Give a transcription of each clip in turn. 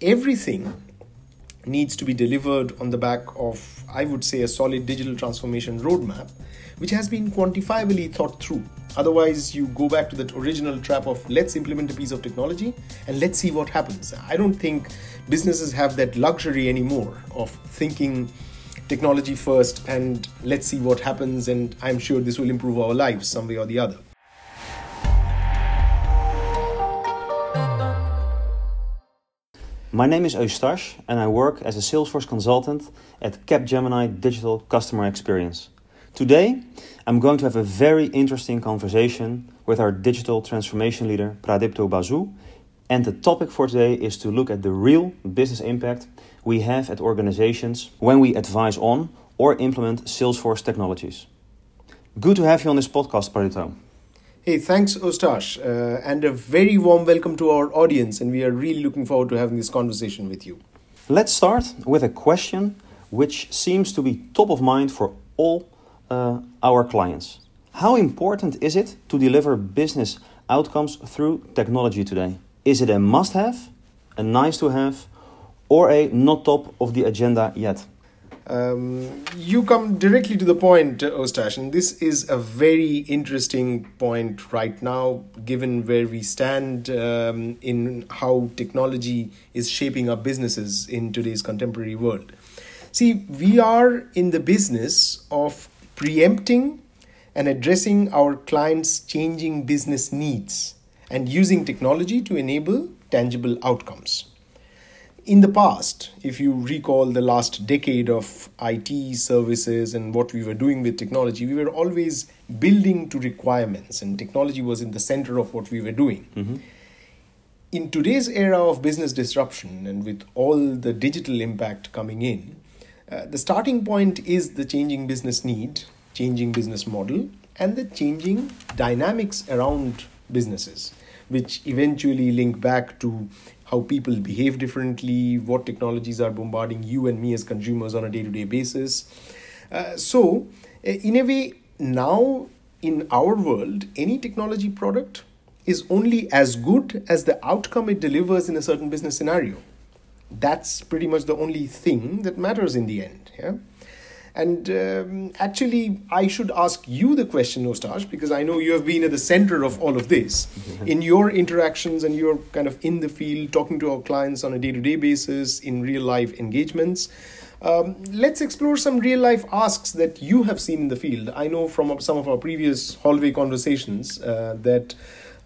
everything needs to be delivered on the back of, I would say, a solid digital transformation roadmap, which has been quantifiably thought through. Otherwise, you go back to that original trap of let's implement a piece of technology and let's see what happens. I don't think businesses have that luxury anymore of thinking technology first and let's see what happens, and I'm sure this will improve our lives some way or the other. My name is Eustache and I work as a Salesforce consultant at Capgemini Digital Customer Experience. Today, I'm going to have a very interesting conversation with our digital transformation leader, Pradipto Basu. And the topic for today is to look at the real business impact we have at organizations when we advise on or implement Salesforce technologies. Good to have you on this podcast, Pradipto. Hey, thanks, Eustache, uh, and a very warm welcome to our audience. And we are really looking forward to having this conversation with you. Let's start with a question which seems to be top of mind for all uh, our clients. How important is it to deliver business outcomes through technology today? Is it a must have, a nice to have, or a not top of the agenda yet? Um, you come directly to the point, Eustache, and this is a very interesting point right now, given where we stand um, in how technology is shaping our businesses in today's contemporary world. See, we are in the business of preempting and addressing our clients' changing business needs and using technology to enable tangible outcomes in the past, if you recall the last decade of IT services and what we were doing with technology, we were always building to requirements, and technology was in the center of what we were doing. Mm-hmm. In today's era of business disruption and with all the digital impact coming in, uh, the starting point is the changing business need, changing business model, and the changing dynamics around businesses, which eventually link back to how people behave differently, what technologies are bombarding you and me as consumers on a day to day basis. Uh, so, uh, in a way, now in our world, any technology product is only as good as the outcome it delivers in a certain business scenario. That's pretty much the only thing that matters in the end. Yeah? And um, actually, I should ask you the question, Eustache, because I know you have been at the center of all of this. in your interactions and you're kind of in the field, talking to our clients on a day to day basis, in real life engagements. Um, let's explore some real life asks that you have seen in the field. I know from some of our previous hallway conversations uh, that,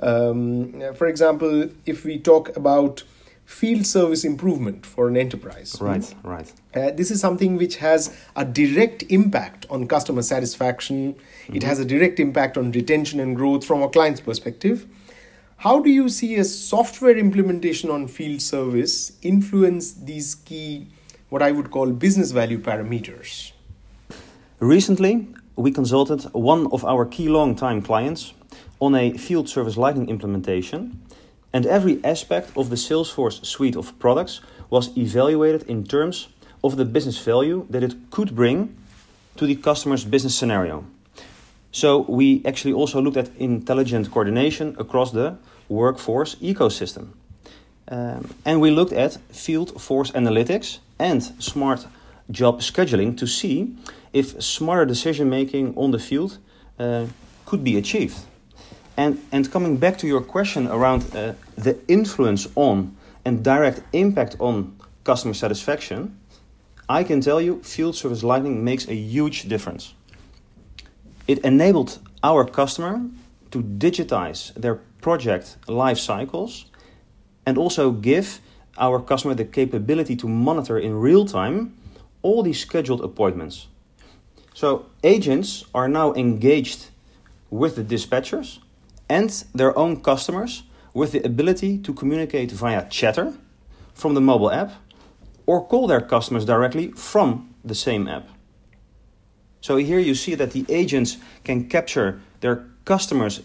um, for example, if we talk about field service improvement for an enterprise. Right, right. Uh, this is something which has a direct impact on customer satisfaction. Mm-hmm. It has a direct impact on retention and growth from a client's perspective. How do you see a software implementation on field service influence these key, what I would call business value parameters? Recently, we consulted one of our key long time clients on a field service lightning implementation and every aspect of the Salesforce suite of products was evaluated in terms of the business value that it could bring to the customer's business scenario. So we actually also looked at intelligent coordination across the workforce ecosystem. Um, and we looked at field force analytics and smart job scheduling to see if smarter decision making on the field uh, could be achieved. And, and coming back to your question around uh, the influence on and direct impact on customer satisfaction, I can tell you Field Service Lightning makes a huge difference. It enabled our customer to digitize their project life cycles and also give our customer the capability to monitor in real time all these scheduled appointments. So agents are now engaged with the dispatchers and their own customers with the ability to communicate via chatter from the mobile app or call their customers directly from the same app. So here you see that the agents can capture their customer's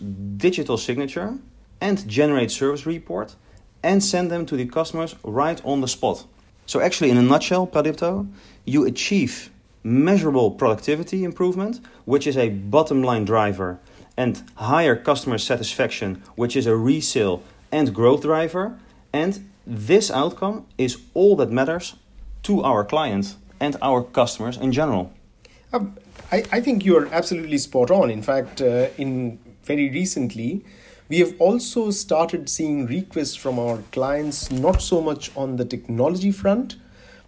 digital signature and generate service report and send them to the customers right on the spot. So actually in a nutshell, Pradipto, you achieve measurable productivity improvement, which is a bottom line driver and higher customer satisfaction, which is a resale and growth driver, and this outcome is all that matters to our clients and our customers in general. Um, I, I think you're absolutely spot on. In fact, uh, in very recently, we have also started seeing requests from our clients, not so much on the technology front,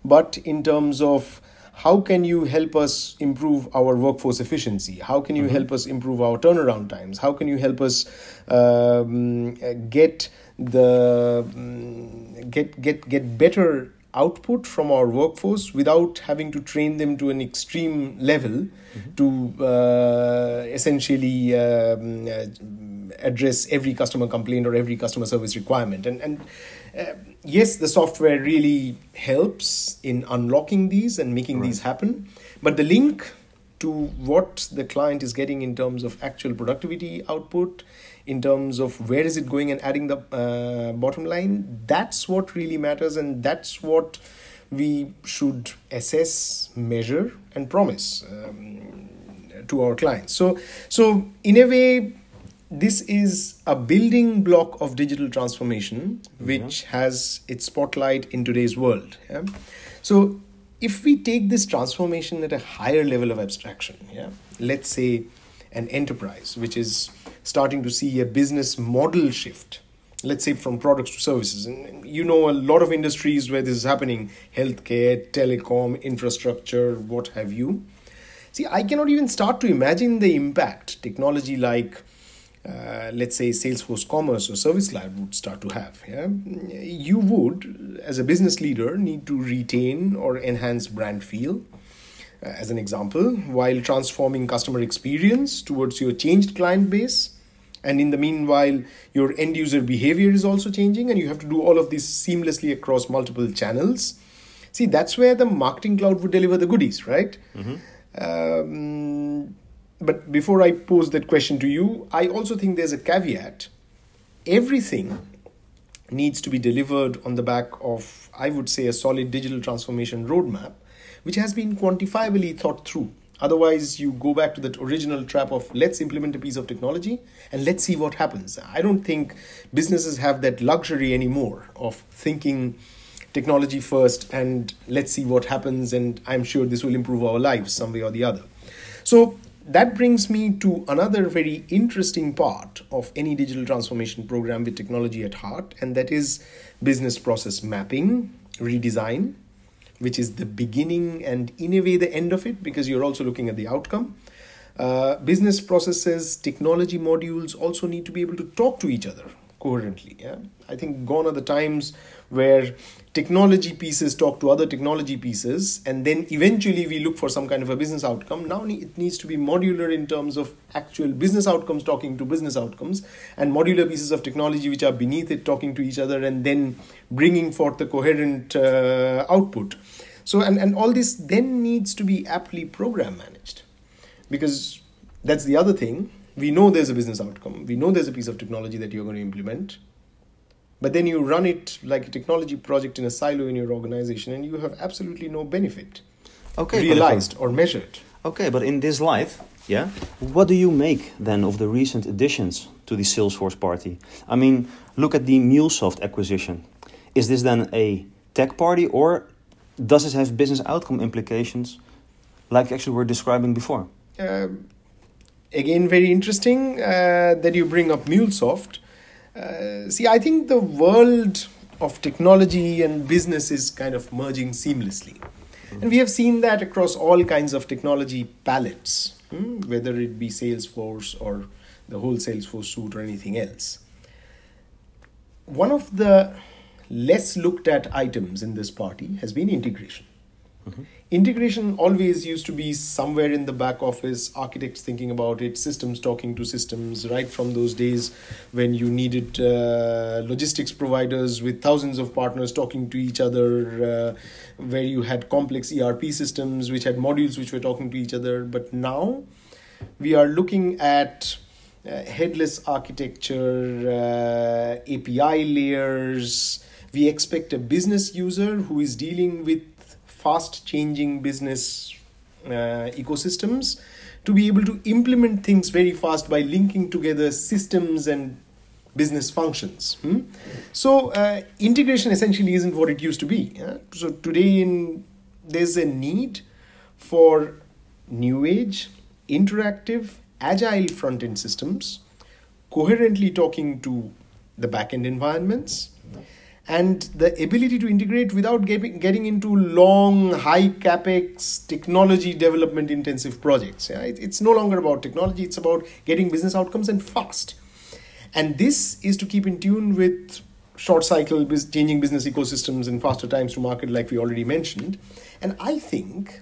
but in terms of how can you help us improve our workforce efficiency? How can you mm-hmm. help us improve our turnaround times? How can you help us um, get the um, get get get better output from our workforce without having to train them to an extreme level mm-hmm. to uh, essentially um, uh, address every customer complaint or every customer service requirement and and uh, yes the software really helps in unlocking these and making right. these happen but the link to what the client is getting in terms of actual productivity output in terms of where is it going and adding the uh, bottom line that's what really matters and that's what we should assess measure and promise um, to our clients so so in a way this is a building block of digital transformation which yeah. has its spotlight in today's world yeah? so if we take this transformation at a higher level of abstraction yeah let's say an enterprise which is starting to see a business model shift let's say from products to services and you know a lot of industries where this is happening healthcare telecom infrastructure what have you see i cannot even start to imagine the impact technology like uh, let's say Salesforce Commerce or Service Cloud would start to have. Yeah? You would, as a business leader, need to retain or enhance brand feel uh, as an example, while transforming customer experience towards your changed client base. And in the meanwhile, your end user behavior is also changing, and you have to do all of this seamlessly across multiple channels. See, that's where the marketing cloud would deliver the goodies, right? Mm-hmm. Um, but before I pose that question to you, I also think there's a caveat. Everything needs to be delivered on the back of, I would say, a solid digital transformation roadmap which has been quantifiably thought through. Otherwise, you go back to that original trap of let's implement a piece of technology and let's see what happens. I don't think businesses have that luxury anymore of thinking technology first and let's see what happens, and I'm sure this will improve our lives some way or the other. So, that brings me to another very interesting part of any digital transformation program with technology at heart, and that is business process mapping, redesign, which is the beginning and in a way the end of it because you're also looking at the outcome. Uh, business processes, technology modules also need to be able to talk to each other coherently. Yeah? I think gone are the times where technology pieces talk to other technology pieces and then eventually we look for some kind of a business outcome. Now it needs to be modular in terms of actual business outcomes talking to business outcomes and modular pieces of technology which are beneath it talking to each other and then bringing forth the coherent uh, output. So, and, and all this then needs to be aptly program managed because that's the other thing. We know there's a business outcome, we know there's a piece of technology that you're going to implement, but then you run it like a technology project in a silo in your organization and you have absolutely no benefit okay, realized or measured. Okay, but in this light, yeah, what do you make then of the recent additions to the Salesforce party? I mean, look at the MuleSoft acquisition. Is this then a tech party or does it have business outcome implications like actually we're describing before? Uh, again, very interesting uh, that you bring up MuleSoft. Uh, see, I think the world of technology and business is kind of merging seamlessly. Mm-hmm. And we have seen that across all kinds of technology palettes, hmm? whether it be Salesforce or the whole Salesforce suite or anything else. One of the less looked at items in this party has been integration. Mm-hmm. Integration always used to be somewhere in the back office, architects thinking about it, systems talking to systems, right from those days when you needed uh, logistics providers with thousands of partners talking to each other, uh, where you had complex ERP systems which had modules which were talking to each other. But now we are looking at uh, headless architecture, uh, API layers we expect a business user who is dealing with fast changing business uh, ecosystems to be able to implement things very fast by linking together systems and business functions. Hmm? So uh, integration essentially isn't what it used to be. Yeah? So today, in there's a need for new age, interactive, agile front end systems, coherently talking to the back end environments, and the ability to integrate without getting, into long, high capex, technology development intensive projects. It's no longer about technology, it's about getting business outcomes and fast. And this is to keep in tune with short cycle changing business ecosystems and faster times to market, like we already mentioned. And I think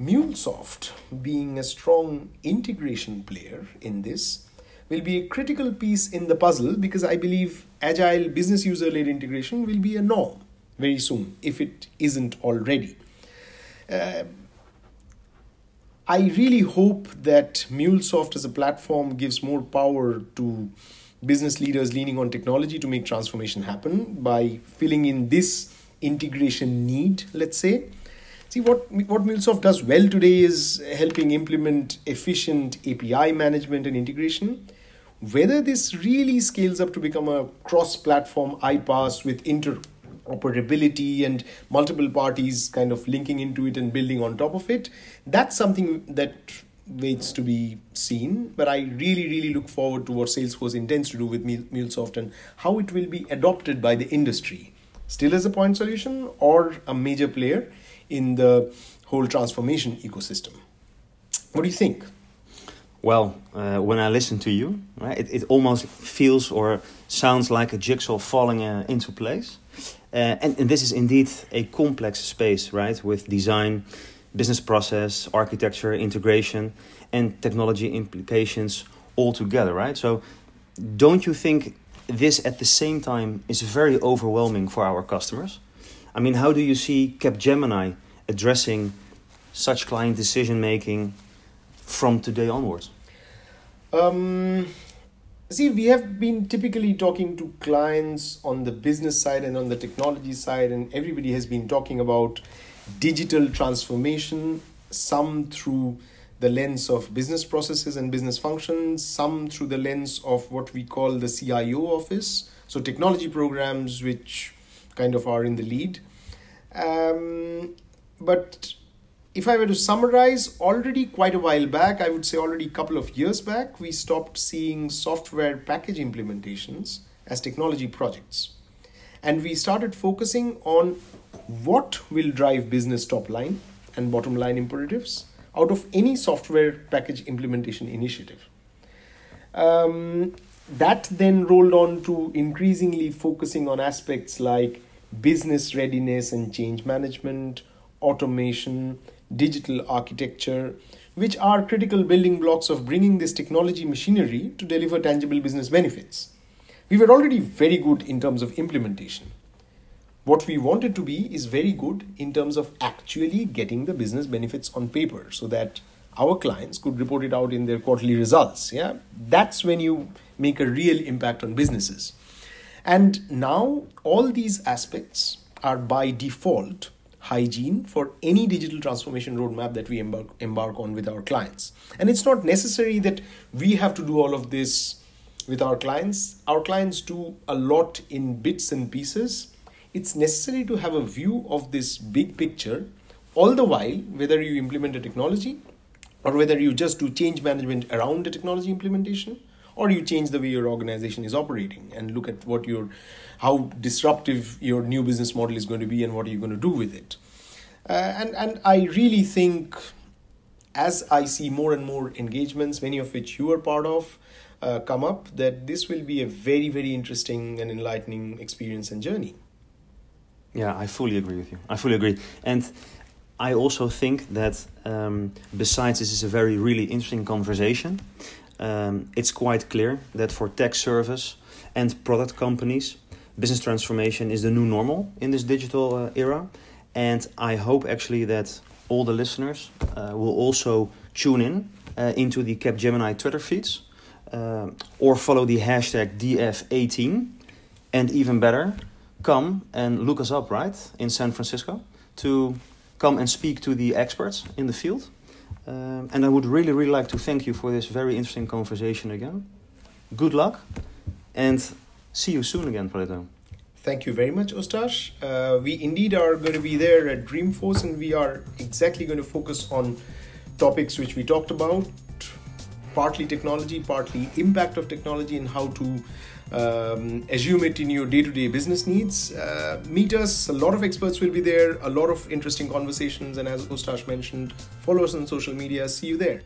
MuleSoft, being a strong integration player in this, will be a critical piece in the puzzle because I believe agile business user led integration will be a norm very soon if it isn't already. Uh, I really hope that MuleSoft as a platform gives more power to business leaders leaning on technology to make transformation happen by filling in this integration need, let's say. See what what MuleSoft does well today is helping implement efficient API management and integration. Whether this really scales up to become a cross-platform iPaaS with interoperability and multiple parties kind of linking into it and building on top of it, that's something that waits to be seen. But I really, really look forward to what Salesforce intends to do with MuleSoft and how it will be adopted by the industry. Still as a point solution or a major player in the whole transformation ecosystem. What do you think? Well, uh, when I listen to you, right, it, it almost feels or sounds like a jigsaw falling uh, into place. Uh, and, and this is indeed a complex space, right, with design, business process, architecture, integration, and technology implications all together, right? So, don't you think this at the same time is very overwhelming for our customers? I mean, how do you see Capgemini addressing such client decision making from today onwards? Um, see, we have been typically talking to clients on the business side and on the technology side, and everybody has been talking about digital transformation, some through the lens of business processes and business functions, some through the lens of what we call the CIO office. So, technology programs which kind of are in the lead. Um, but if I were to summarize, already quite a while back, I would say already a couple of years back, we stopped seeing software package implementations as technology projects. And we started focusing on what will drive business top line and bottom line imperatives out of any software package implementation initiative. Um, that then rolled on to increasingly focusing on aspects like business readiness and change management, automation, digital architecture, which are critical building blocks of bringing this technology machinery to deliver tangible business benefits. We were already very good in terms of implementation. What we wanted to be is very good in terms of actually getting the business benefits on paper so that our clients could report it out in their quarterly results. Yeah, that's when you make a real impact on businesses. And now all these aspects are by default hygiene for any digital transformation roadmap that we embark, embark on with our clients. And it's not necessary that we have to do all of this with our clients. Our clients do a lot in bits and pieces. It's necessary to have a view of this big picture all the while, whether you implement a technology or whether you just do change management around the technology implementation or you change the way your organization is operating and look at what your how disruptive your new business model is going to be and what are you going to do with it. Uh, and and i really think as i see more and more engagements many of which you are part of uh, come up that this will be a very very interesting and enlightening experience and journey. Yeah i fully agree with you. I fully agree. And I also think that um, besides this is a very really interesting conversation, um, it's quite clear that for tech service and product companies, business transformation is the new normal in this digital uh, era. And I hope actually that all the listeners uh, will also tune in uh, into the Capgemini Twitter feeds uh, or follow the hashtag DF18. And even better, come and look us up, right, in San Francisco to come and speak to the experts in the field. Um, and I would really, really like to thank you for this very interesting conversation again. Good luck and see you soon again, Pradipto. Thank you very much, Eustache. Uh, we indeed are going to be there at Dreamforce, and we are exactly going to focus on topics which we talked about partly technology, partly impact of technology, and how to um, assume it in your day to day business needs. Uh, meet us, a lot of experts will be there, a lot of interesting conversations, and as Eustache mentioned, follow us on social media. See you there.